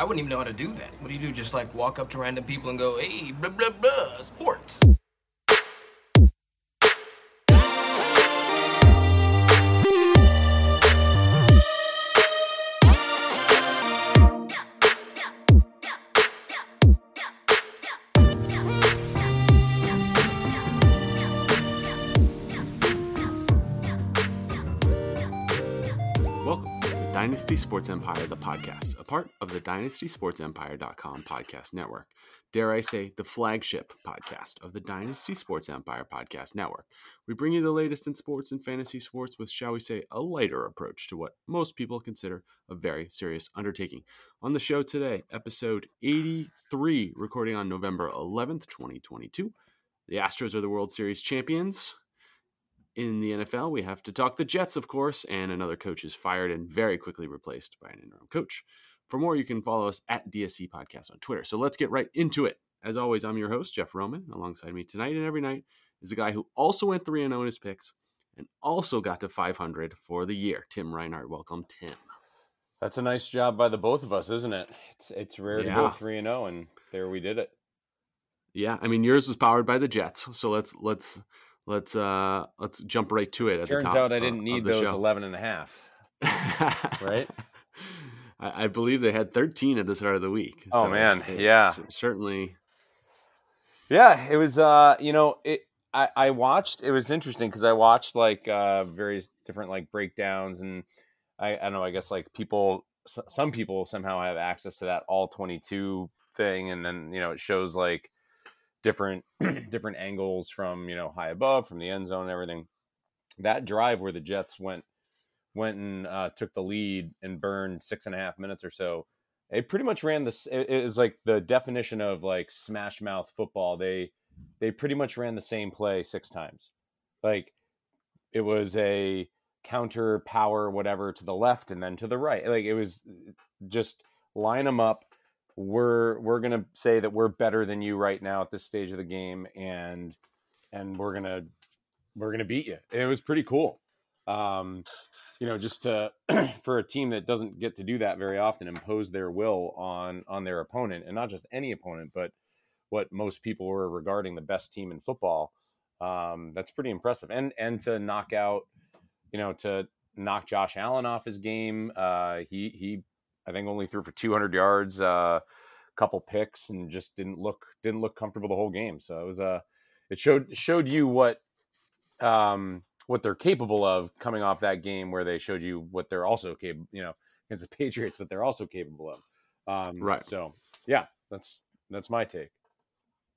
I wouldn't even know how to do that. What do you do? Just like walk up to random people and go, hey, blah, blah, blah, sports. Dynasty Sports Empire, the podcast, a part of the DynastySportsEmpire.com podcast network. Dare I say, the flagship podcast of the Dynasty Sports Empire podcast network. We bring you the latest in sports and fantasy sports with, shall we say, a lighter approach to what most people consider a very serious undertaking. On the show today, episode 83, recording on November 11th, 2022. The Astros are the World Series champions in the NFL, we have to talk the Jets, of course, and another coach is fired and very quickly replaced by an interim coach. For more, you can follow us at DSE Podcast on Twitter. So let's get right into it. As always, I'm your host, Jeff Roman. Alongside me tonight and every night is a guy who also went 3 0 in his picks and also got to 500 for the year. Tim Reinhardt. Welcome, Tim. That's a nice job by the both of us, isn't it? It's it's rare Yeah. to go 3 and 0 and there we did it. Yeah, I mean yours was powered by the Jets, so let's let's let's uh let's jump right to it. At Turns the top out I didn't of need those show. 11 and a half. right? I, I believe they had 13 at the start of the week. Oh, man, it- yeah. certainly. Yeah, it was uh, you know, it I, I watched it was interesting because I watched like uh various different like breakdowns and I, I don't know, I guess like people some people somehow have access to that all 22 thing and then, you know, it shows like different different angles from, you know, high above, from the end zone and everything. That drive where the Jets went went and uh, took the lead and burned six and a half minutes or so. It pretty much ran this. It, it was like the definition of like smash mouth football. They they pretty much ran the same play six times. Like it was a counter power whatever to the left and then to the right. Like it was just line them up. We're we're gonna say that we're better than you right now at this stage of the game, and and we're gonna we're gonna beat you. It was pretty cool. Um, you know, just to for a team that doesn't get to do that very often, impose their will on on their opponent, and not just any opponent, but what most people were regarding the best team in football. Um, that's pretty impressive, and and to knock out, you know, to knock Josh Allen off his game. Uh, he he, I think only threw for 200 yards, uh, a couple picks, and just didn't look didn't look comfortable the whole game. So it was a, it showed showed you what um, what they're capable of coming off that game where they showed you what they're also capable, you know, against the Patriots, what they're also capable of. Um, Right. So yeah, that's that's my take.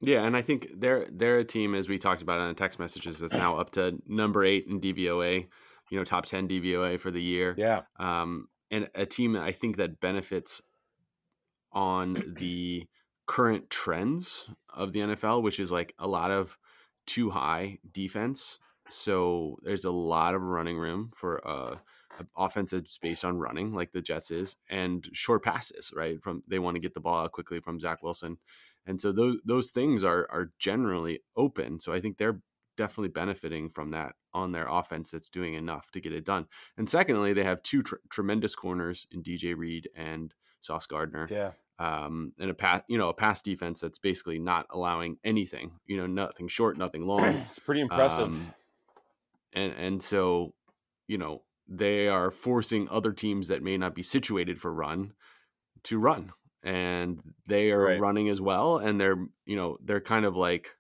Yeah, and I think they're they're a team as we talked about on the text messages that's now up to number eight in DVOA, you know, top ten DVOA for the year. Yeah. um, and a team I think that benefits on the current trends of the NFL, which is like a lot of two high defense. So there's a lot of running room for uh, offense that's based on running, like the Jets is, and short passes. Right from they want to get the ball out quickly from Zach Wilson, and so those those things are are generally open. So I think they're definitely benefiting from that on their offense that's doing enough to get it done. And secondly, they have two tr- tremendous corners in DJ Reed and Sauce Gardner, Yeah. um, and a pass, you know, a pass defense that's basically not allowing anything, you know, nothing short, nothing long. It's pretty impressive. Um, and and so, you know, they are forcing other teams that may not be situated for run to run, and they are Right. running as well, and they're you know they're kind of like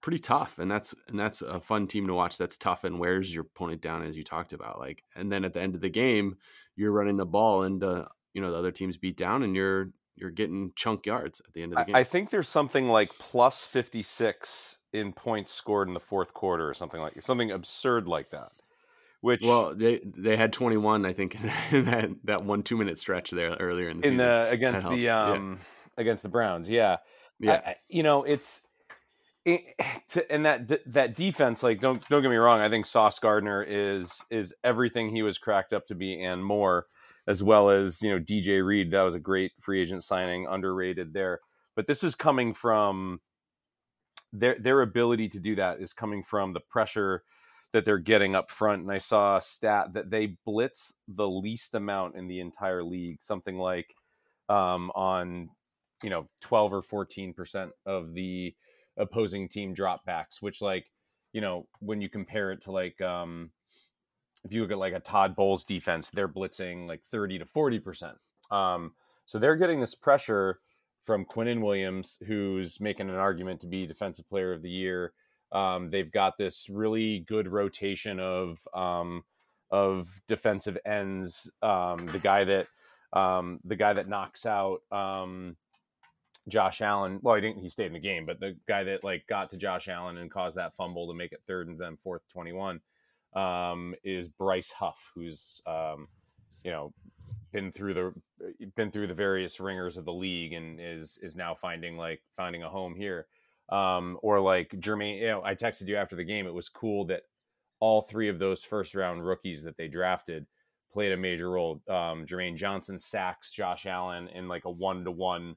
pretty tough and that's and that's a fun team to watch that's tough and wears your opponent down as you talked about like and then at the end of the game you're running the ball and uh, you know the other teams beat down and you're you're getting chunk yards at the end of the game I, think there's something like plus 56 in points scored in the fourth quarter or something like something absurd like that. Which well they they had 21 i think in that that one two minute stretch there earlier in the in season the against the yeah. um against the Browns, yeah. yeah I, you know, it's and that that defense. Like, don't don't get me wrong. I think Sauce Gardner is is everything he was cracked up to be and more, as well as you know DJ Reed. That was a great free agent signing, underrated there. But this is coming from their their ability to do that is coming from the pressure that they're getting up front. And I saw a stat that they blitz the least amount in the entire league, something like um, on you know 12 or 14 percent of the opposing team dropbacks, which like you know when you compare it to like um, if you look at like a Todd Bowles defense, they're blitzing like 30 to 40 percent. Um, so they're getting this pressure from Quinnen Williams, who's making an argument to be Defensive Player of the Year. Um, they've got this really good rotation of um, of defensive ends. Um, the guy that um, the guy that knocks out um, Josh Allen. Well, he didn't. He stayed in the game, but the guy that like got to Josh Allen and caused that fumble to make it third and then fourth twenty one um, is Bryce Huff, who's you know been through the been through the various ringers of the league and is is now finding like finding a home here. Um, or like Jermaine, you know, I texted you after the game. It was cool that all three of those first round rookies that they drafted played a major role. Um, Jermaine Johnson sacks Josh Allen in like a one to one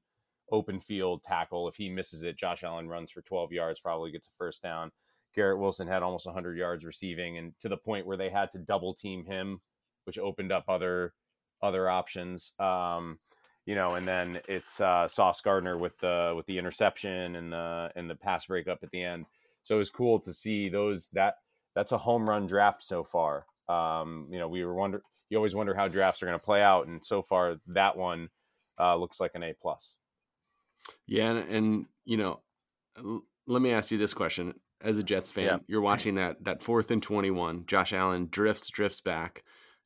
open field tackle. If he misses it, Josh Allen runs for 12 yards, probably gets a first down. Garrett Wilson had almost 100 yards receiving, and to the point where they had to double team him, which opened up other other options. Um, you know, and then it's uh, Sauce Gardner with the with the interception and the and the pass breakup at the end. So it was cool to see those that that's a home run draft so far. Um, you know, we were wonder you always wonder how drafts are going to play out, and so far that one uh, looks like an A plus. Yeah, and, and, you know, let me ask you this question: as a Jets fan, yeah. you're watching that that fourth and twenty one. Josh Allen drifts drifts back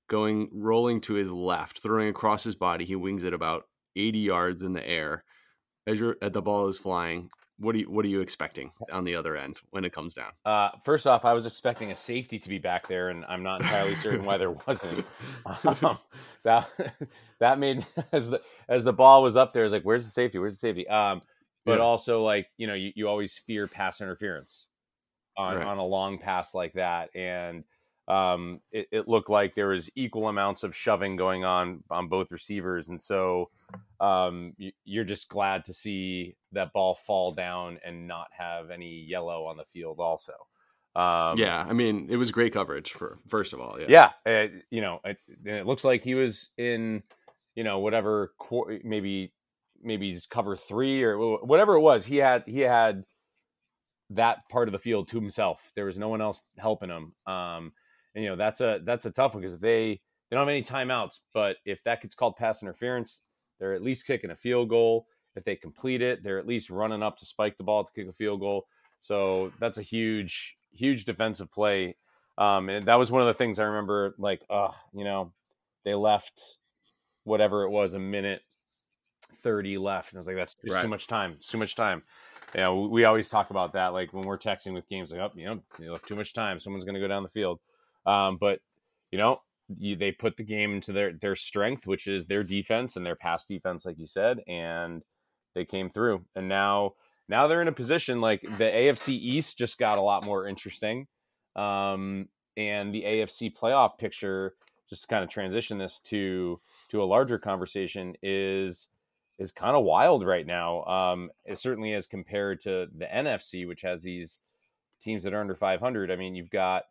going rolling to his left, throwing across his body. He wings it about 80 yards in the air as your uh, the ball is flying. What are you what are you expecting on the other end when it comes down? Uh, first off, I was expecting a safety to be back there, and I'm not entirely certain why there wasn't. Um, that that made as the as the ball was up there, like, "Where's the safety? Where's the safety?" Um, but yeah. also like you know, you, you always fear pass interference on right. on a long pass like that, and um, it, it, looked like there was equal amounts of shoving going on on both receivers, and so um, you, are just glad to see that ball fall down and not have any yellow on the field. Also, um, yeah, I mean it was great coverage for first of all. Yeah, yeah, it, you know, it, it, looks like he was in, you know, whatever maybe maybe he's cover three or whatever it was. He had he had that part of the field to himself. There was no one else helping him. Um, and, you know, that's a that's a tough one because they they don't have any timeouts, but if that gets called pass interference, they're at least kicking a field goal. If they complete it, they're at least running up to spike the ball to kick a field goal. So that's a huge, huge defensive play. Um, and that was one of the things I remember, like, uh, you know, they left whatever it was, a minute 30 left. And I was like, that's right. too much time. It's too much time. You know, we always talk about that. Like when we're texting with games, like, oh, you know, you left too much time. Someone's going to go down the field. Um, but you know, you, they put the game into their their strength, which is their defense and their pass defense, like you said, and they came through. And now now they're in a position like the AFC East just got a lot more interesting, um, and the AFC playoff picture just to kind of transition this to to a larger conversation is is kind of wild right now. Um, it certainly as compared to the NFC, which has these teams that are under 500. I mean, you've got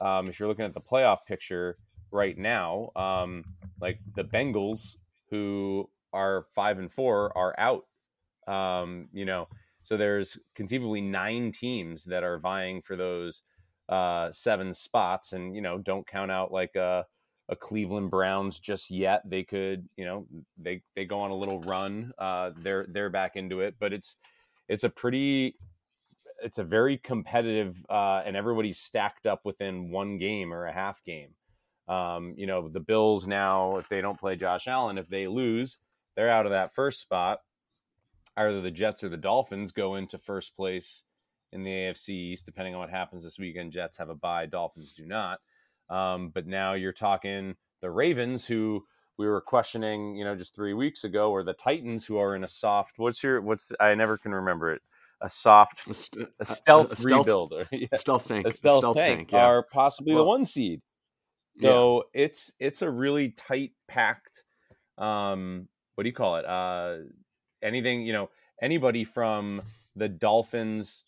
um, if you're looking at the playoff picture right now, um, like the Bengals, who are five and four, are out. Um, you know, so there's conceivably nine teams that are vying for those uh, seven spots, and you know, don't count out like a, a Cleveland Browns just yet. They could, you know, they they go on a little run. Uh, they're they're back into it, but it's it's a pretty it's a very competitive uh, and everybody's stacked up within one game or a half game. Um, you know, the Bills now, if they don't play Josh Allen, if they lose, they're out of that first spot. Either the Jets or the Dolphins go into first place in the AFC East, depending on what happens this weekend. Jets have a bye, Dolphins do not. Um, but now you're talking the Ravens, who we were questioning, you know, just three weeks ago, or the Titans, who are in a soft. What's your? What's I never can remember it a soft, a, st- a stealth, a, a stealth rebuilder, yeah. stealth tank, a stealth, stealth tank, tank yeah. are possibly well, the one seed. So yeah. it's it's a really tight packed. Um, what do you call it? Uh, anything you know, anybody from the Dolphins,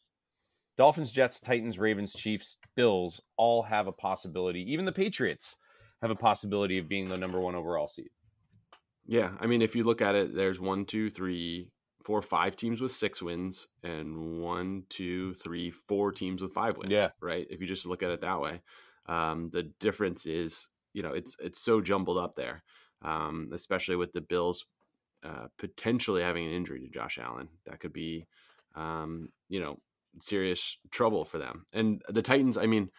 Dolphins, Jets, Titans, Ravens, Chiefs, Bills all have a possibility. Even the Patriots have a possibility of being the number one overall seed. Yeah, I mean, if you look at it, there's one, two, three, four, five teams with six wins, and one, two, three, four teams with five wins. Yeah. right. If you just look at it that way, um, the difference is, you know, it's it's so jumbled up there, um, especially with the Bills uh, potentially having an injury to Josh Allen. That could be, um, you know, serious trouble for them. And the Titans, I mean,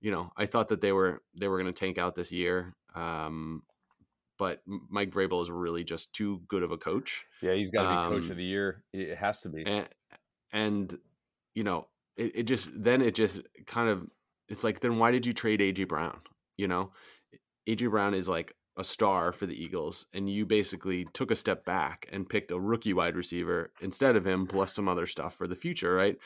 you know, I thought that they were they were going to tank out this year. Um, but Mike Vrabel is really just too good of a coach. Yeah, he's got to be coach Um, of the year. It has to be. and and you know it, it just then it just kind of it's like then why did you trade AJ Brown you know AJ Brown is like a star for the Eagles and you basically took a step back and picked a rookie wide receiver instead of him plus some other stuff for the future right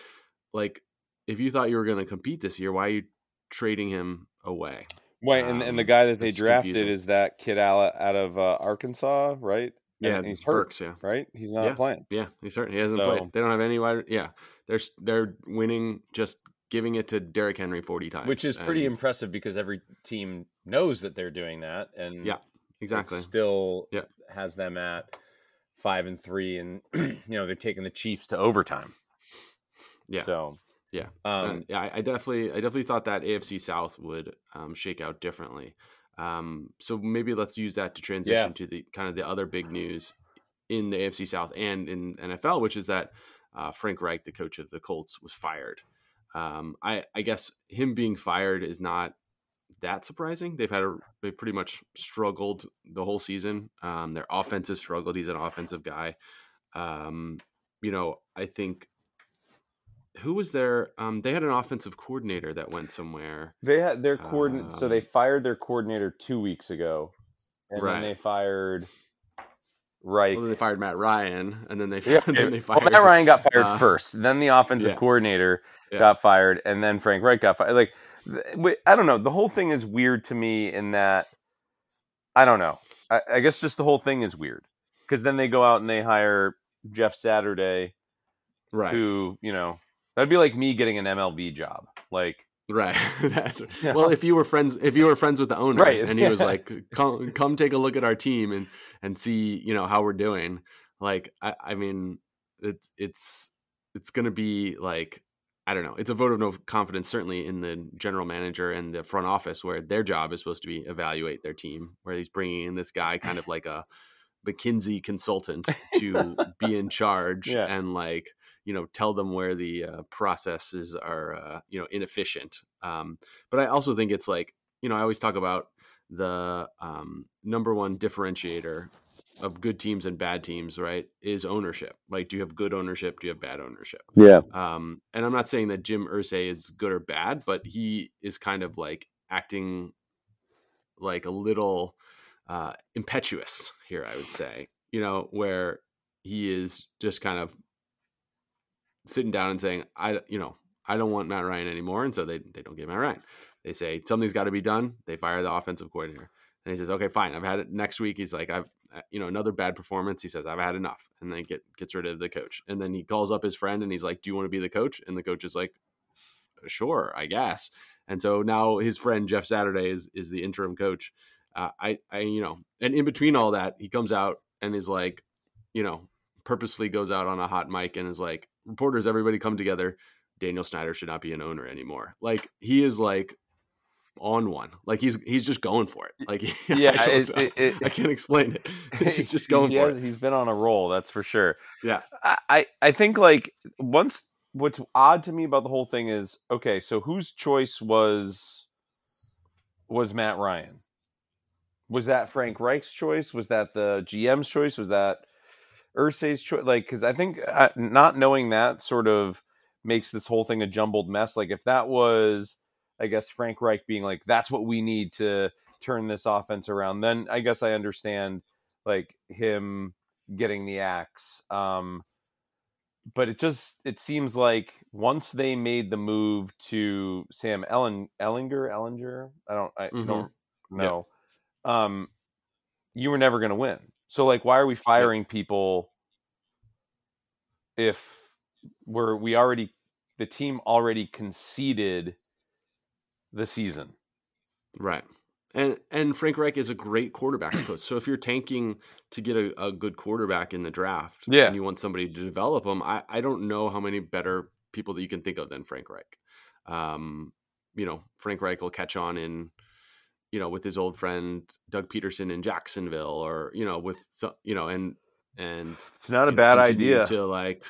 like if you thought you were going to compete this year why are you trading him away Wait, and, and the um, guy that they drafted confusing. is that kid out, out of uh, Arkansas, right? And yeah he's hurt, Burks yeah right? He's not Yeah. playing. Yeah, he's certainly he hasn't So- played. They don't have any wide. Yeah, they're they're winning just giving it to Derrick Henry forty times, which is pretty and- impressive because every team knows that they're doing that, and Yeah, exactly. still Yeah. has them at five and three, and you know they're taking the Chiefs to overtime. Yeah. So Yeah. um, yeah, I, I definitely, I definitely thought that AFC South would um, shake out differently. Um, so maybe let's use that to transition to the kind of the other big news in the AFC South and in NFL, which is that uh, Frank Reich, the coach of the Colts, was fired. Um, I, I guess him being fired is not that surprising. They've had a they pretty much struggled the whole season. Um, their offense has struggled. He's an offensive guy. Um, you know, I think who was there? Um, they had an offensive coordinator that went somewhere. they had their coordinate. so they Um, fired their coordinator two weeks ago, and Right. then they fired Reich. Well, then they fired Matt Ryan, and then they Yeah, and then they well, fired Matt Ryan got fired uh, first. Then the offensive yeah. coordinator Yeah. got fired, and then Frank Reich got fired. Like, I don't know. The whole thing is weird to me in that I don't know. I, I guess just the whole thing is weird because then they go out and they hire Jeff Saturday, right, who you know that'd be like me getting an MLB job. Like, right. Yeah. Well, if you were friends, if you were friends with the owner, Right, and he was like, "Come, come, take a look at our team and and see, you know, how we're doing." Like, I, I mean, it's it's it's gonna be like. I don't know. It's a vote of no confidence, certainly in the general manager and the front office, where their job is supposed to be evaluate their team. Where he's bringing in this guy, kind of like a McKinsey consultant, to be in charge Yeah. and like you know tell them where the uh, processes are uh, you know inefficient. Um, but I also think it's like you know I always talk about the um, number one differentiator of good teams and bad teams, right? Is ownership. Like, do you have good ownership? Do you have bad ownership? yeah, Um, and I'm not saying that Jim Irsay is good or bad, but he is kind of like acting like a little uh, impetuous here, I would say. You know, where he is just kind of sitting down and saying, "I, you know, I don't want Matt Ryan anymore," and so they they don't get Matt Ryan. They say something's got to be done. They fire the offensive coordinator, and he says, "Okay, fine. I've had it." Next week, he's like, "I've." uh, You know, another bad performance. He says, "I've had enough," and then get gets rid of the coach. And then he calls up his friend and he's like, "Do you want to be the coach?" And the coach is like, "Sure, I guess." And so now his friend Jeff Saturday is is the interim coach. Uh, I I you know, and in between all that, he comes out and is like, you know, purposefully goes out on a hot mic and is like, "Reporters, everybody come together. Daniel Snyder should not be an owner anymore." Like he is like on one. Like he's he's just going for it. Like Yeah, I, it- it- it- I can't explain it. he's just going he for has- it. He's been on a roll, that's for sure. Yeah. I, I I think like once what's odd to me about the whole thing is okay, so whose choice was was Matt Ryan? Was that Frank Reich's choice? Was that the GM's choice? Was that Irsay's choice? Like, because I think uh, not knowing that sort of makes this whole thing a jumbled mess. Like, if that was, I guess Frank Reich being like, "That's what we need to turn this offense around," then I guess I understand like him getting the axe. Um, but it just it seems like once they made the move to Sam Ellen Ehlinger Ehlinger, I don't I Mhm. don't know. Um, you were never going to win. So like, why are we firing people if we're we already the team already conceded the season? Right. And and Frank Reich is a great quarterbacks coach. So if you're tanking to get a, a good quarterback in the draft, Yeah. and you want somebody to develop them, I, I don't know how many better people that you can think of than Frank Reich. Um, you know, Frank Reich will catch on in, you know, with his old friend Doug Pederson in Jacksonville, or you know, with you know, and and It's not a bad idea. to like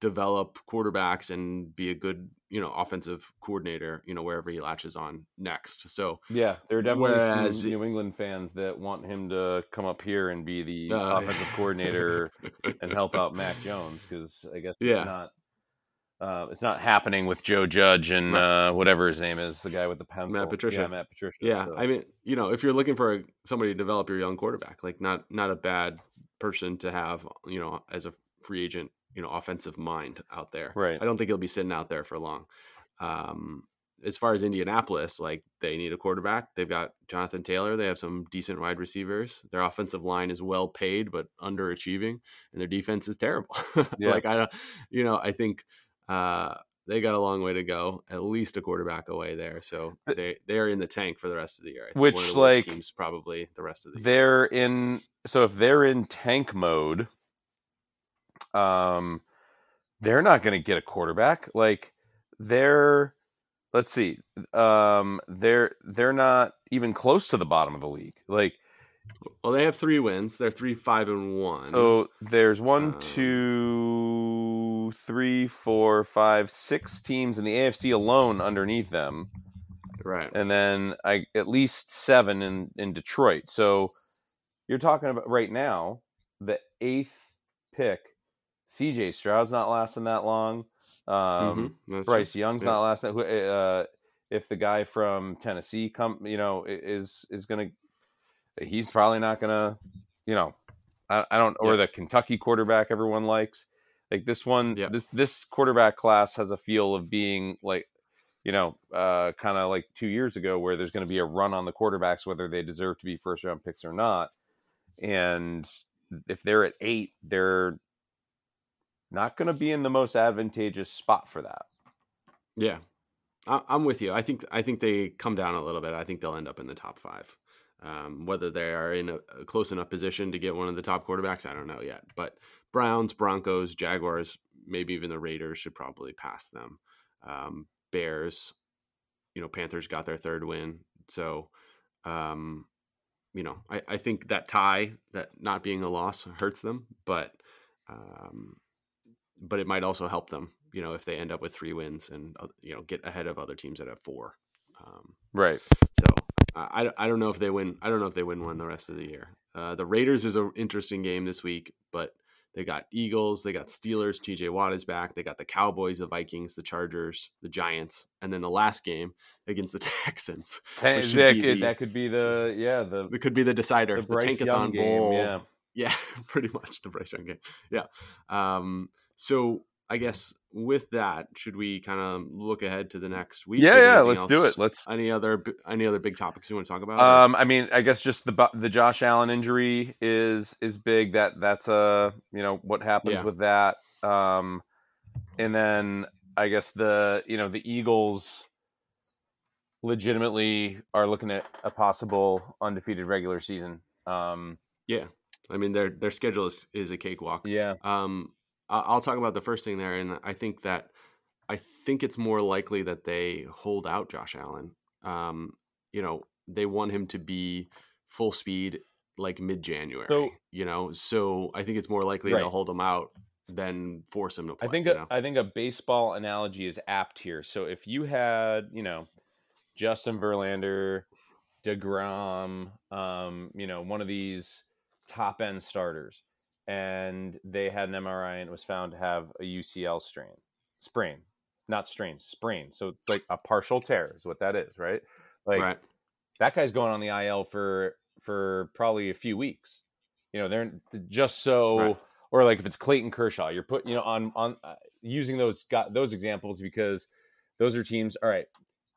develop quarterbacks and be a good you know offensive coordinator you know wherever he latches on next so Yeah, there are definitely Whereas- New England fans that want him to come up here and be the Uh, offensive coordinator and help out Mac Jones because I guess it's Yeah. not uh, it's not happening with Joe Judge and uh, whatever his name is, the guy with the pencil. Matt Patricia. Yeah, Matt Patricia. yeah so- i mean you know if you're looking for a, somebody to develop your young quarterback like not not a bad person to have you know as a free agent you know offensive mind out there right. i don't think he'll be sitting out there for long um as far as indianapolis like they need a quarterback they've got jonathan taylor they have some decent wide receivers their offensive line is well paid but underachieving and their defense is terrible Yeah. like i don't you know i think uh they got a long way to go at least a quarterback away there so they they're in the tank for the rest of the year I think one Which, like, teams probably the rest of the year They're in so if they're in tank mode, um, they're not going to get a quarterback. Like they're let's see, um, they're they're not even close to the bottom of the league. Like well they have three wins they're three five and one So there's one, Um, two, three, four, five, six teams in the AFC alone underneath them, right and then I at least seven in in Detroit. So you're talking about right now the eighth pick. CJ Stroud's not lasting that long. Um, Mhm, true. Bryce Young's Yeah. not lasting. who- Uh, if the guy from Tennessee come, you know, is is gonna, he's probably not gonna, you know, I, I don't, or the Kentucky quarterback everyone likes. Like this one, Yeah. this this quarterback class has a feel of being like, you know, uh, kind of like two years ago, where there's going to be a run on the quarterbacks, whether they deserve to be first round picks or not. And if they're at eight, they're not going to be in the most advantageous spot for that. Yeah, I'm with you. I think I think they come down a little bit. I think they'll end up in the top five. Um, whether they are in a, a close enough position to get one of the top quarterbacks, I don't know yet. But Browns, Broncos, Jaguars, maybe even the Raiders should probably pass them. Um, Bears, you know, Panthers got their third win, so um, you know, I, I think that tie, that not being a loss, hurts them, but um, but it might also help them, you know, if they end up with three wins and uh, you know get ahead of other teams that have four. Um, Right. so I, I- don't know if they win. I don't know if they win one the rest of the year. Uh, the Raiders is an interesting game this week, but they got Eagles, they got Steelers. T.J. Watt is back. They got the Cowboys, the Vikings, the Chargers, the Giants, and then the last game against the Texans. Ten, that, could, the- that could be the yeah the It could be the decider, the the, Bryce Young Tankathon game. Bowl. Yeah. Yeah, pretty much the Bryce Young game. Yeah. Um, so I guess with that, should we kind of look ahead to the next week? Yeah, yeah. Let's do it. Let's. Any other any other big topics you want to talk about? Um, I mean, I guess just the the Josh Allen injury is is big. That that's a you know what happens Yeah. with that. Um, and then I guess the you know the Eagles legitimately are looking at a possible undefeated regular season. Um, yeah. I mean their their schedule is, is a cakewalk. yeah, Um, I'll talk about the first thing there, and I think that I think it's more likely that they hold out Josh Allen. Um, you know, they want him to be full speed like mid January. So- you know, so I think it's more likely Right. they'll hold him out than force him to play. I think you a, know? I think a baseball analogy is apt here. So if you had, you know, Justin Verlander, deGrom, um, you know, one of these top end starters, and they had an MRI and it was found to have a UCL strain, sprain, not strain, sprain. So like a partial tear is what that is, right? Like right. that guy's going on the IL for for probably a few weeks. You know, they're just so Right. or like if it's Clayton Kershaw, you're putting you know on on uh, using those got those examples because those are teams. All right,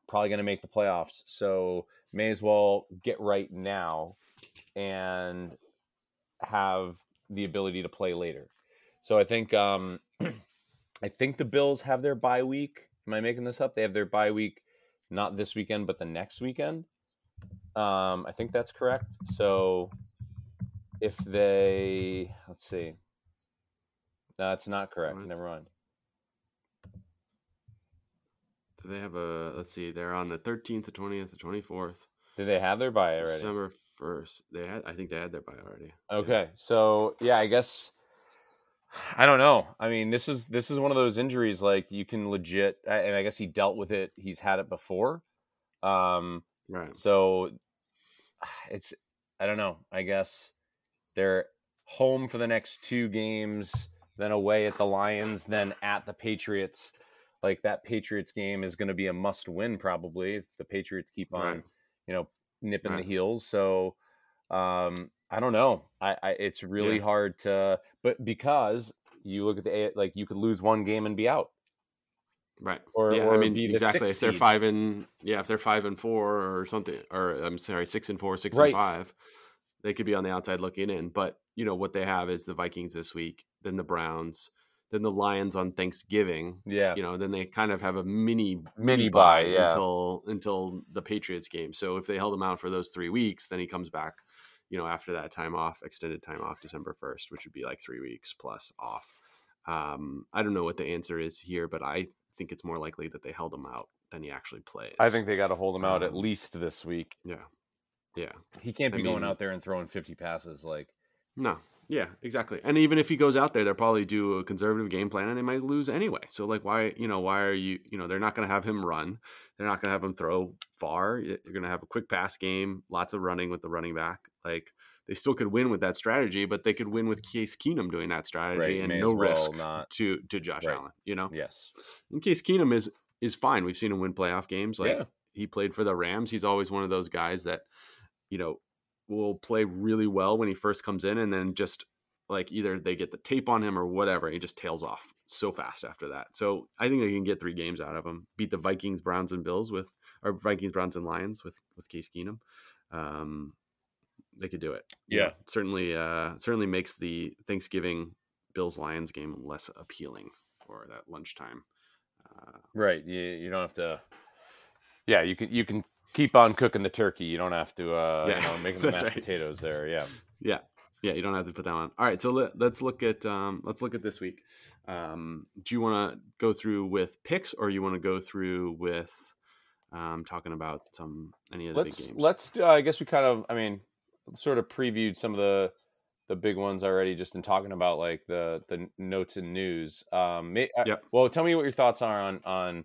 probably going to make the playoffs, so may as well get right now and have the ability to play later. So I think um I think the Bills have their bye week. Am I making this up? They have their bye week not this weekend but the next weekend. Um, I think that's correct. So if they let's see. No, that's not correct. What? Never mind. Do they have a? Let's see. They're on the 13th, the 20th, the 24th, Do they have their bye already? December 1st. They had. I think they had their bye already. Okay, so yeah, I guess I don't know. I mean, this is this is one of those injuries like you can legit, and I guess he dealt with it. He's had it before, um, Right. so it's I don't know. I guess they're home for the next two games, then away at the Lions, then at the Patriots. Like that Patriots game is going to be a must win probably if the Patriots keep on, Right. you know, nipping Right. the heels. So um I don't know. I, I it's really Yeah. hard to but because you look at the like you could lose one game and be out. Right. Or- yeah, or I mean be exactly. If they're seed. five and yeah, if they're five and four or something, or I'm sorry, six and four, six Right. and five, they could be on the outside looking in. But you know what they have is the Vikings this week, then the Browns, then the Lions on Thanksgiving. Yeah. You know, then they kind of have a mini Mini bye, yeah. until until the Patriots game. So if they held him out for those three weeks, then he comes back. You know, after that time off, extended time off, December first, which would be like three weeks plus off. Um, I don't know what the answer is here, but I think it's more likely that they held him out than he actually plays. I think they got to hold him out at Um, least this week. yeah, yeah, He can't I be going out there and throwing 50 passes like no, yeah, exactly. And even if he goes out there, they'll probably do a conservative game plan, and they might lose anyway. So like, why, you know, why are you, you know, they're not going to have him run. They're not going to have him throw far. You're going to have a quick pass game, lots of running with the running back. Like they still could win with that strategy, but they could win with Case Keenum doing that strategy Right, and no well risk not. to to Josh Right. Allen. You know, yes. in Case Keenum is is fine. We've seen him win playoff games. Like Yeah. he played for the Rams. He's always one of those guys that you know will play really well when he first comes in, and then just like either they get the tape on him or whatever, he just tails off so fast after that. So I think they can get three games out of him. Beat the Vikings, Browns, and Bills with or Vikings, Browns, and Lions with with Case Keenum. Um, they could do it. Know, Yeah. certainly. Uh, certainly makes the Thanksgiving Bills Lions game less appealing for that lunchtime. Uh, Right. You, you don't have to Yeah, you can you can keep on cooking the turkey. You don't have to uh Yeah, you know making the mashed right. potatoes there. Yeah. Yeah, yeah, you don't have to put that on. All right, so let, let's look at um, let's look at this week. Um, do you want to go through with picks, or you want to go through with um, talking about some any of the let's big games? let's do- I guess we kind of I mean sort of previewed some of the the big ones already just in talking about like the the notes and news. Um may, uh, Yep. well tell me what your thoughts are on on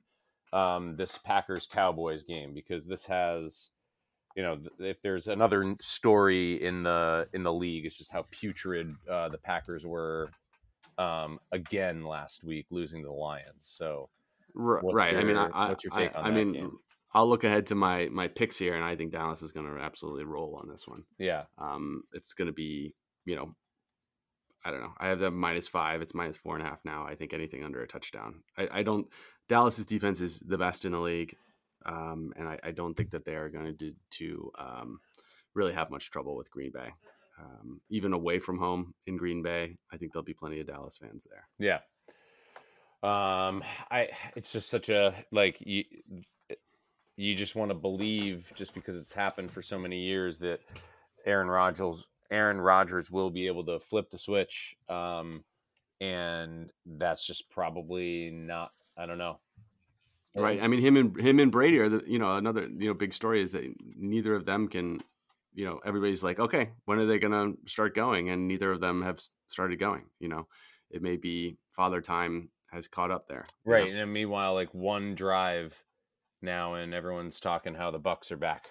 um this Packers Cowboys game because this has you know if there's another story in the in the league it's just how putrid uh, the Packers were um again last week losing to the Lions. So right. I mean, I, your- I, what's your I- take on I that mean, game? I'll look ahead to my my picks here, and I think Dallas is going to absolutely roll on this one. yeah. Um, it's going to be, you know, I don't know. I have them minus five. It's minus four and a half now. I think anything under a touchdown. I, I don't. Dallas's defense is the best in the league, um, and I, I don't think that they are going to to um, really have much trouble with Green Bay. Um, even away from home in Green Bay, I think there'll be plenty of Dallas fans there. Yeah. Um, I it's just such a like you you just want to believe just because it's happened for so many years that Aaron Rodgers Aaron Rodgers will be able to flip the switch. Um, and that's just probably not. I don't know. Right. I mean, him and him and Brady are the you know another you know big story is that neither of them can, you know, everybody's like, okay, when are they going to start going? And neither of them have started going. You know, it may be father time has caught up there. you know? Right. And then meanwhile, like one drive now, and everyone's talking how the Bucs are back.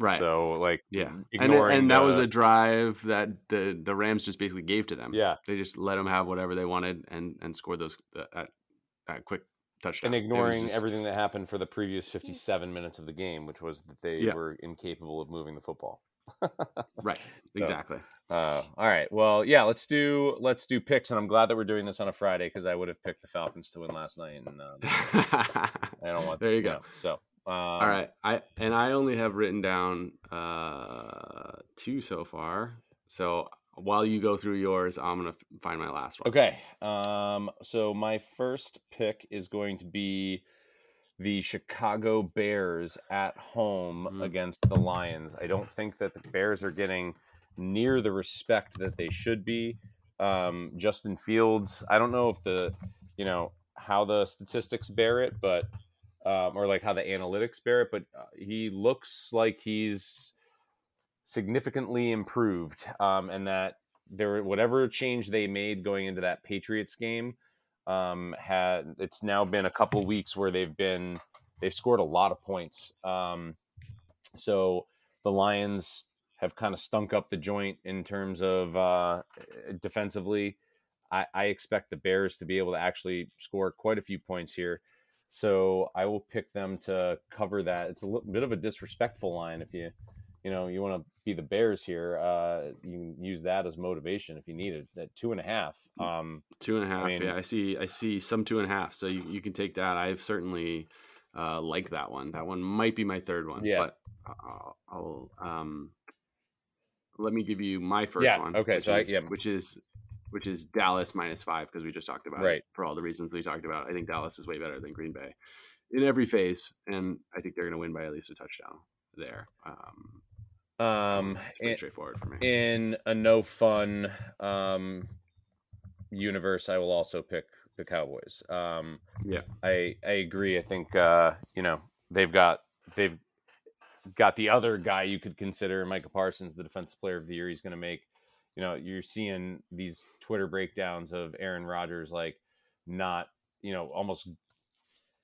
Right. So like yeah. And and that was a drive that the the Rams just basically gave to them. yeah. They just let them have whatever they wanted and and scored those uh, at, at quick touchdown. and ignoring just- everything that happened for the previous 57 minutes of the game, which was that they Yeah. were incapable of moving the football. Right. Exactly. Uh, all right. Well, yeah, let's do let's do picks, and I'm glad that we're doing this on a Friday because I would have picked the Falcons to win last night, and uh, I don't want. there you go. know, so, um, All right, I and I only have written down uh two so far. So while you go through yours, I'm gonna f- find my last one. Okay. Um, so my first pick is going to be the Chicago Bears at home Mhm. against the Lions. I don't think that the Bears are getting near the respect that they should be. Um, Justin Fields, I don't know if the, you know, how the statistics bear it, but um, or like how the analytics bear it, but uh, he looks like he's significantly improved, um, and that there whatever change they made going into that Patriots game um, had it's now been a couple weeks where they've been they've scored a lot of points. Um, so the Lions have kind of stunk up the joint in terms of uh, defensively. I, I expect the Bears to be able to actually score quite a few points here. So I will pick them to cover that. It's a little bit of a disrespectful line if you, you know, you want to be the Bears here. Uh, you can use that as motivation if you need it. At two and a half. Um, Two and a half. mean- yeah, I see. I see some two and a half. So you, you can take that. I've certainly uh, like that one. That one might be my third one. Yeah. But I'll, I'll um, let me give you my first Yeah, one. okay, Which so I- is, yeah. which is which is Dallas minus five because we just talked about Right. it for all the reasons we talked about. I think Dallas is way better than Green Bay in every phase, and I think they're going to win by at least a touchdown there. Um, um, it's pretty in, straightforward for me. in a no fun um, universe, I will also pick the Cowboys. Um, Yeah. I I agree. I think uh, you know they've got they've got the other guy you could consider Micah Parsons, the defensive player of the year. He's going to make. You know, you're seeing these Twitter breakdowns of Aaron Rodgers like not, you know, almost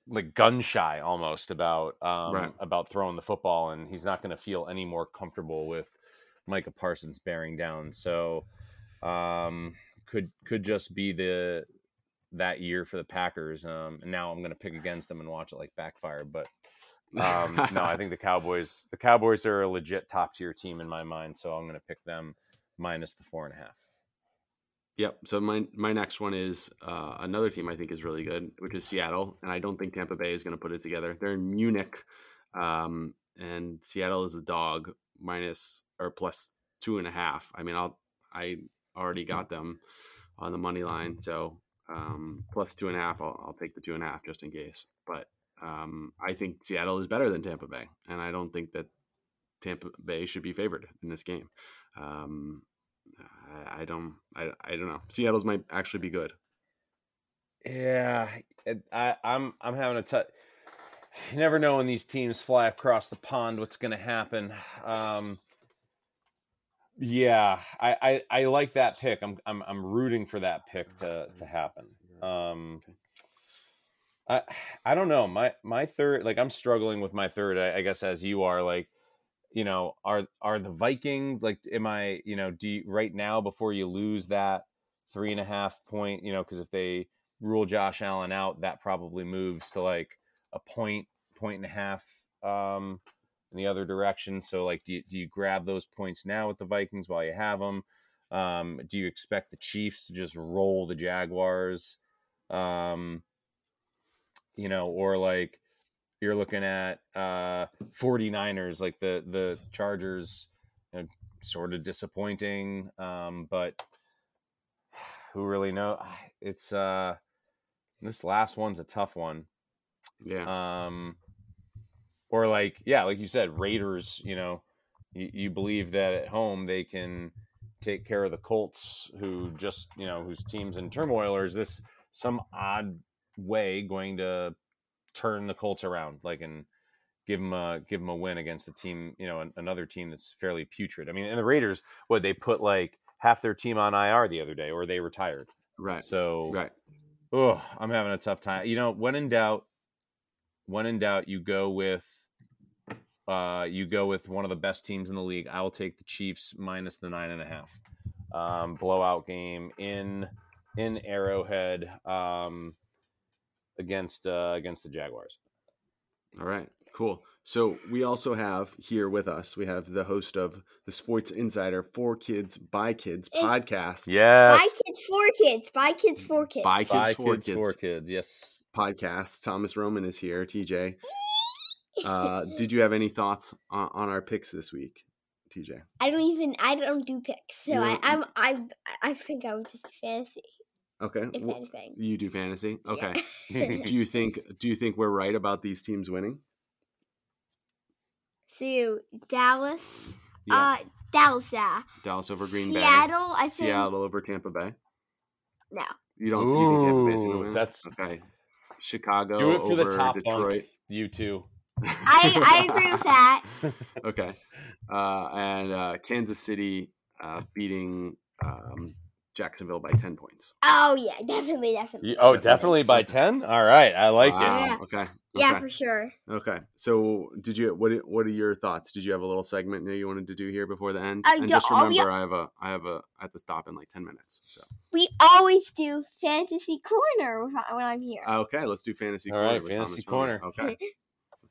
like gun shy almost about um, Right. about throwing the football, and he's not going to feel any more comfortable with Micah Parsons bearing down. So um, could could just be the that year for the Packers. Um, and now I'm going to pick against them and watch it like backfire. But um, no, I think the Cowboys the Cowboys are a legit top tier team in my mind. So I'm going to pick them minus the four and a half. Yep. So my my next one is uh, another team I think is really good, which is Seattle, and I don't think Tampa Bay is going to put it together. They're in Munich, um, and Seattle is the dog minus or plus two and a half. I mean, I'll I already got them on the money line, so um, plus two and a half. I'll, I'll take the two and a half just in case. But um, I think Seattle is better than Tampa Bay, and I don't think that Tampa Bay should be favored in this game. Um, I, I don't. I, I don't know. Seattle's might actually be good. Yeah, I, I'm I'm having a tough. You never know when these teams fly across the pond what's going to happen. Um, yeah, I, I, I like that pick. I'm I'm I'm rooting for that pick to to happen. Um, I I don't know my my third like I'm struggling with my third. I, I guess as you are like, you know, are are the Vikings like? Am I you know do you, right now before you lose that three and a half point? You know, because if they rule Josh Allen out, that probably moves to like a point, point and a half um, in the other direction. So, like, do you, do you grab those points now with the Vikings while you have them? Um, do you expect the Chiefs to just roll the Jaguars? Um, you know, or like you're looking at uh 49ers, like the the Chargers, you know, sort of disappointing, um, but who really know? It's uh this last one's a tough one. Yeah. Um, or like, yeah, like you said, Raiders. You know, you, you believe that at home they can take care of the Colts, who just you know whose team's in turmoil, or is this some odd way going to turn the Colts around, like and give them a give them a win against a team, you know, an, another team that's fairly putrid. I mean, and the Raiders, what they put like half their team on IR the other day, or they retired. right. So right. Oh, I'm having a tough time. You know, when in doubt, when in doubt, you go with uh you go with one of the best teams in the league. I'll take the Chiefs minus the nine and a half. Um, blowout game in in Arrowhead um against uh against the Jaguars. All right. Cool. So we also have here with us, we have the host of the Sports Insider for Kids by Kids It's- podcast. Yeah. By kids for kids. By kids for kids. By Kids Five for kids, Kids, four kids. Yes. podcast. Thomas Roman is here. TJ, uh, did you have any thoughts on, on our picks this week, TJ? I don't even. I don't do picks, so I, I'm. I. I think I would just fancy. Okay. if Wh- anything. you do fantasy. Okay. Yeah. do you think do you think we're right about these teams winning? so Dallas, Yeah. uh, Dallas, yeah. Dallas over Green Bay. Seattle, I think. Seattle over Tampa Bay. No. You don't. you think Tampa Bay's gonna win? that's- okay. Chicago Do it for the over top bunk. Detroit. You too. I I agree with that. okay. Uh, and uh, Kansas City uh, beating um, Jacksonville by ten points. Oh yeah, definitely, definitely. Oh, definitely by ten. All right, I like it. Wow. Yeah. Okay. Yeah, okay. for sure. Okay. So, did you what? What are your thoughts? Did you have a little segment that you wanted to do here before the end? I and do- just oh, I'll be- remember, I have a, I have a, I have to stop in like ten minutes. So, We always do fantasy corner when I- when I'm here. okay, let's do fantasy. All corner right, fantasy Thomas Miller. corner. Okay.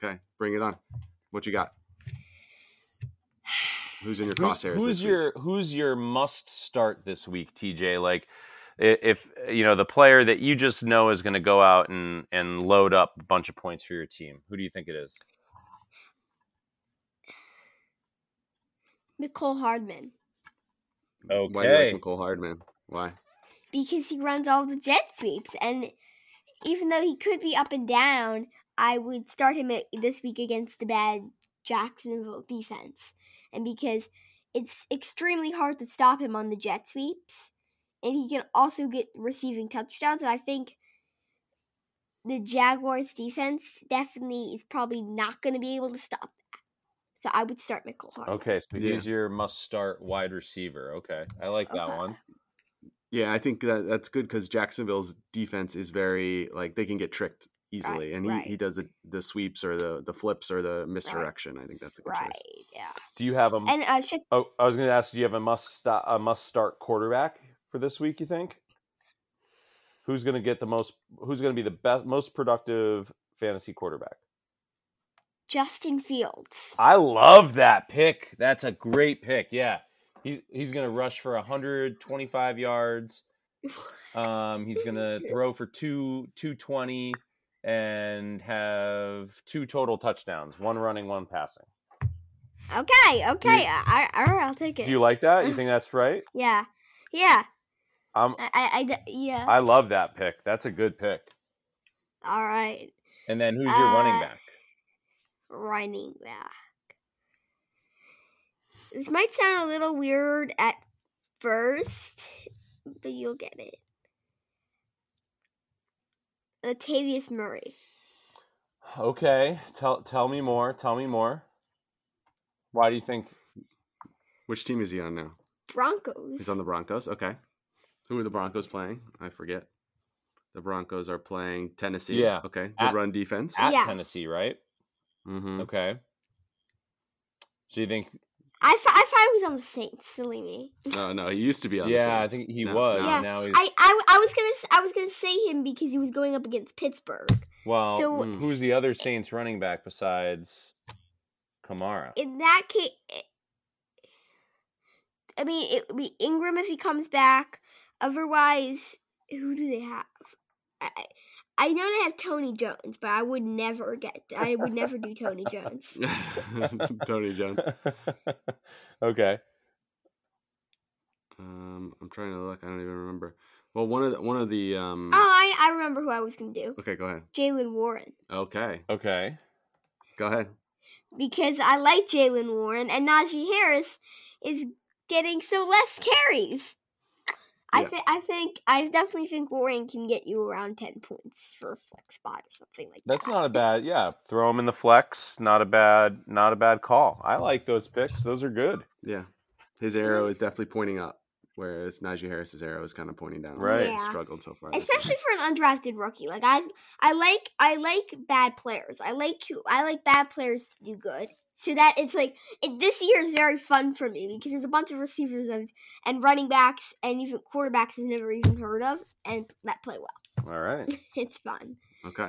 Okay, bring it on. What you got? Who's in your Who's, crosshairs? who's this week? your who's your must start this week, TJ? Like, if you know the player that you just know is going to go out and and load up a bunch of points for your team, who do you think it is? Mecole Hardman Why do you Okay. like Mecole Hardman? Why? because he runs all the jet sweeps, and even though he could be up and down, I would start him this week against the bad Jacksonville defense, and because it's extremely hard to stop him on the jet sweeps, and he can also get receiving touchdowns, and I think. The Jaguars defense definitely is probably not going to be able to stop that. So I would start Mecole Hardman. Okay, so Yeah. he's your must start wide receiver. Okay, I like that Okay. one. Yeah, I think that that's good because Jacksonville's defense is very like they can get tricked easily, and he, right. he does the, the sweeps or the the flips or the misdirection. I think that's a good Right, choice. yeah. Do you have a? And I should oh, I was going to ask. Do you have a must sta a must start quarterback for this week? You think? Who's going to get the most? Who's going to be the best, most productive fantasy quarterback? Justin Fields. I love that pick. That's a great pick. Yeah. He, he's going to rush for 125 yards. Um, he's going to throw for two 220 and have two total touchdowns, one running, one passing. Okay, okay. I, I, right, I'll take it. Do you like that? You think that's right? yeah, yeah. Um, I, I, I yeah. I love that pick. That's a good pick. all right, And then who's your running Uh, back? running back. This might sound a little weird at first, but you'll get it. Latavius Murray. Okay, tell tell me more. Tell me more. Why do you think? Which team is he on now? Broncos. He's on the Broncos. Okay. Who are the Broncos playing? I forget. The Broncos are playing Tennessee. Yeah. Okay. Good At- run defense. At Yeah. Tennessee, right? hmm Okay. So you think? I, th- I thought he was on the Saints. Silly me. No, no, he used to be on. the Yeah, I think he No, was. no. Yeah, Now he's I, I, I was gonna s- I was gonna say him because he was going up against Pittsburgh. well. so- Mm. who's the other Saints running back besides Kamara? in that case, I mean, it would be Ingram if he comes back. Otherwise, who do they have? I, I- I know they have Tony Jones, but I would never get. I would never do Tony Jones. Tony Jones. okay. Um, I'm trying to look. I don't even remember. Well, one of the, one of the um. Oh, I, I remember who I was gonna do. Okay, go ahead. Jaylen Warren, Okay, Okay. go ahead. because I like Jaylen Warren, and Najee Harris is getting so less carries. I Yeah. think I think I definitely think Warren can get you around ten points for a flex spot or something like That's that. That's not a bad. Yeah, throw him in the flex. Not a bad. Not a bad call. I like those picks. Those are good. Yeah, his arrow is definitely pointing up, whereas Najee Harris's arrow is kind of pointing down. Right. He's Yeah. struggled so far. especially for an undrafted rookie. Like I, I like I like bad players. I like who- I like bad players to do good. So that it's like it, this year is very fun for me because there's a bunch of receivers and, and running backs and even quarterbacks I've never even heard of and that play well. All right. It's fun. Okay.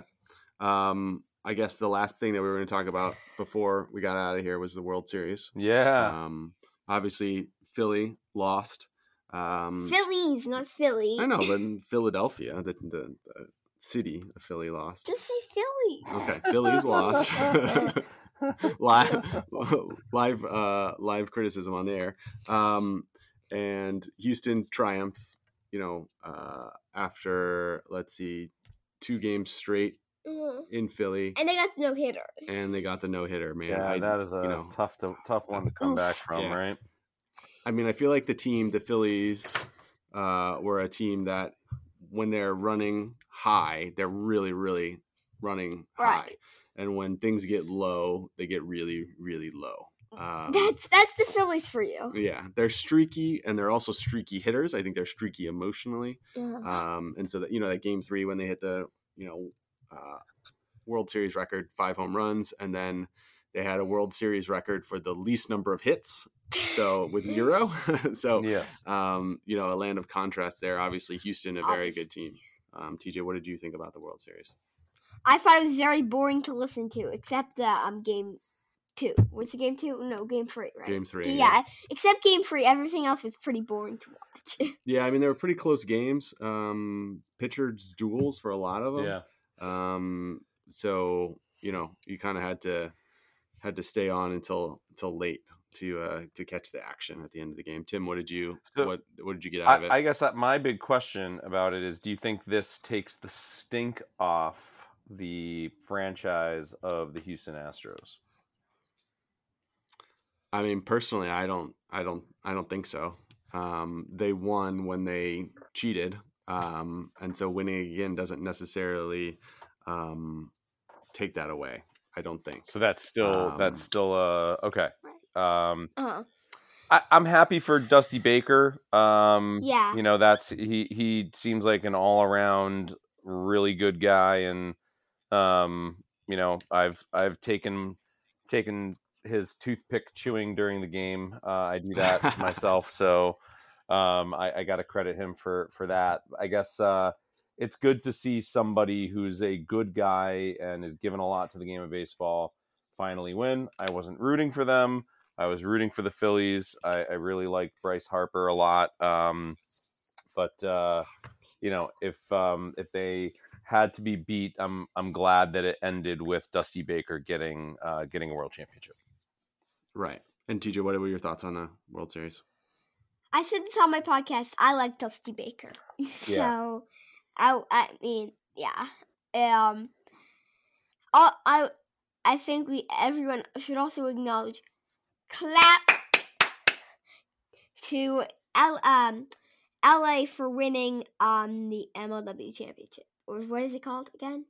Um, I guess the last thing that we were going to talk about before we got out of here was the World Series. Yeah. Um, obviously, Philly lost. Um, Phillies, not Philly. I know, but in Philadelphia, the, the, the city of Philly lost. Just say Philly. Okay, Phillies lost. live, live, uh, live criticism on the air. Um, and Houston triumphed. you know, uh, after let's see, two games straight Mhm. in Philly, And they got the no hitter. and they got the no hitter. Man, Yeah, I, that is a you know, tough to, tough one to come Oof. back from, Yeah. right? I mean, I feel like the team, the Phillies, uh, were a team that when they're running high, they're really, really running high, and when things get low, they get really, really low. Um, That's that's the Phillies for you. yeah, they're streaky, and they're also streaky hitters. I think they're streaky emotionally. Yeah. Um, and so that you know that game three when they hit the you know uh, World Series record five home runs, and then they had a World Series record for the least number of hits. So with zero, so Yes. um, you know a land of contrast there. Obviously, Houston a very good team. Um, TJ, what did you think about the World Series? I thought it was very boring to listen to, except the um game two. What's the game two? No, game three, right? Game three. Yeah, except game three, everything else was pretty boring to watch. yeah. I mean, they were pretty close games. Um, pitchers duels for a lot of them. Yeah. Um, so you know, you kind of had to had to stay on until until late to uh to catch the action at the end of the game. Tim, what did you So- what what did you get out of it? I, I guess my big question about it is do you think this takes the stink off the franchise of the Houston Astros? I mean, personally, I don't, I don't, I don't think so. Um, they won when they cheated, um, and so winning again doesn't necessarily um, take that away. I don't think. So that's still Um, that's still uh okay. Um uh, I, I'm happy for Dusty Baker. Um Yeah. you know, that's he he seems like an all around really good guy and um you know, I've I've taken taken his toothpick chewing during the game. Uh, I do that myself, so um, I, I got to credit him for for that. I guess uh, it's good to see somebody who's a good guy and is given a lot to the game of baseball finally win. I wasn't rooting for them. I was rooting for the Phillies. I, I really like Bryce Harper a lot, um, but uh, you know, if um, if they had to be beat, I'm I'm glad that it ended with Dusty Baker getting uh, getting a world championship. Right. And TJ, what were your thoughts on the World Series? I said this on my podcast. I like Dusty Baker, so I I mean yeah. Um, I I I think we everyone should also acknowledge clap to L um LA for winning um the MLW championship. Or what is it called again?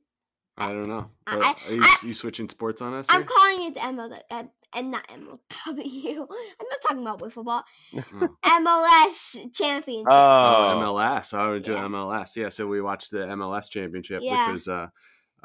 I don't know. I- What- I- are you, I- you switching sports on us? I'm here? calling it the MLW uh, and not MLW. I'm not talking about wiffle ball. MLS championship. Oh, Oh, MLS. I would do Yeah. MLS. Yeah. So we watched the MLS championship, Yeah. which was uh,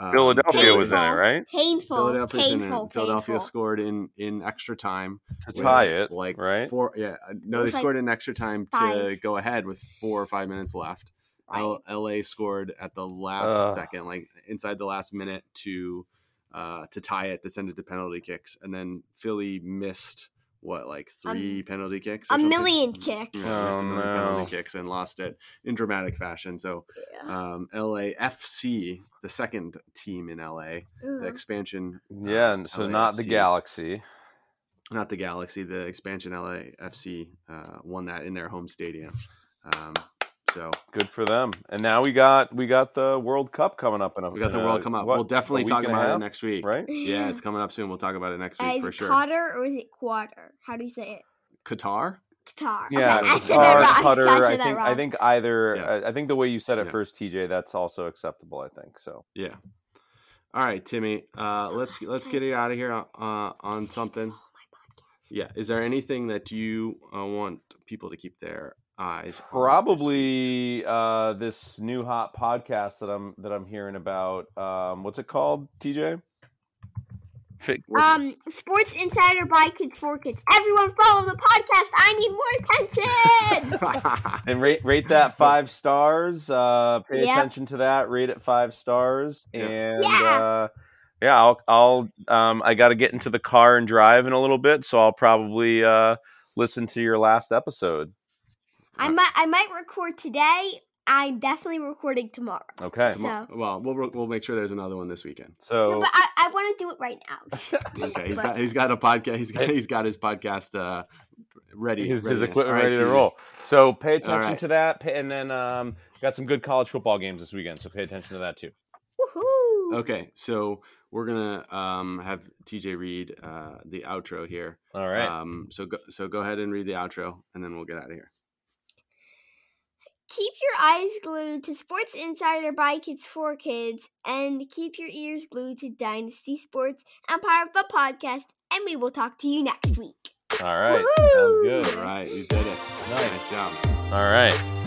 um, Philadelphia was in it, Painful. right? painful, Philadelphia's in it. painful, Philadelphia painful. scored in in extra time To tie it, like right? four. Yeah, uh, no, they was like scored in extra time to go ahead with four or five minutes left. Right. L- LA scored at the last Ugh. second, like inside the last minute to uh, to tie it to send it to penalty kicks, and then Philly missed what like Um, three penalty kicks, or a something? million kicks. Yeah, missed a Oh, million no. penalty kicks and lost it in dramatic fashion. So Yeah. um, LAFC, the second team in LA, the expansion. Yeah, uh, and so not the Galaxy. not the Galaxy, the expansion LAFC uh, won that in their home stadium. Um, so Good for them. And now we got we got the World Cup coming up in a we got the a- World come up. what, we'll definitely talk and a about it next week. right? Yeah, it's coming up soon. We'll talk about it next week Uh, for sure. Qatar or is it quarter? How do you say it? Qatar. Qatar. Yeah, okay, I Qatar, wrong. Qatar, I, I think I think either Yeah. I, I think the way you said it Yeah. first, TJ, that's also acceptable. I think so. Yeah. All right, Timmy. Uh, let's let's get it out of here uh, on something. Yeah. Is there anything that you uh, want people to keep their eyes? on this? Probably uh, this new hot podcast that I'm that I'm hearing about. Um, what's it called, TJ? Fi- what's it- Um, Sports Insider by Kids for Kids. Everyone follow the podcast. I need more attention. and rate rate that five stars. Uh, pay Yep. attention to that. Rate it five stars, Yeah. and Yeah. uh, yeah, I'll I'll um, I got to get into the car and drive in a little bit, so I'll probably uh, listen to your last episode. I might I might record today. I'm definitely recording tomorrow. Okay, So- well, we'll we'll make sure there's another one this weekend. so but I, I want to do it right now. Okay, he's But- got he's got a podcast. He's got he's got his podcast uh, ready. his, his equipment All right, ready to roll. So pay attention right. to that, pay, and then um, got some good college football games this weekend. So pay attention to that too. Woohoo! Okay, so we're gonna um, have TJ read uh, the outro here. All right. Um, so go, so go ahead and read the outro, and then we'll get out of here. Keep your eyes glued to Sports Insider by Kids for Kids, and keep your ears glued to Dynasty Sports Empire of the podcast. And we will talk to you next week. All right. Sounds good. All right, you did it. Nice. Nice job. All right.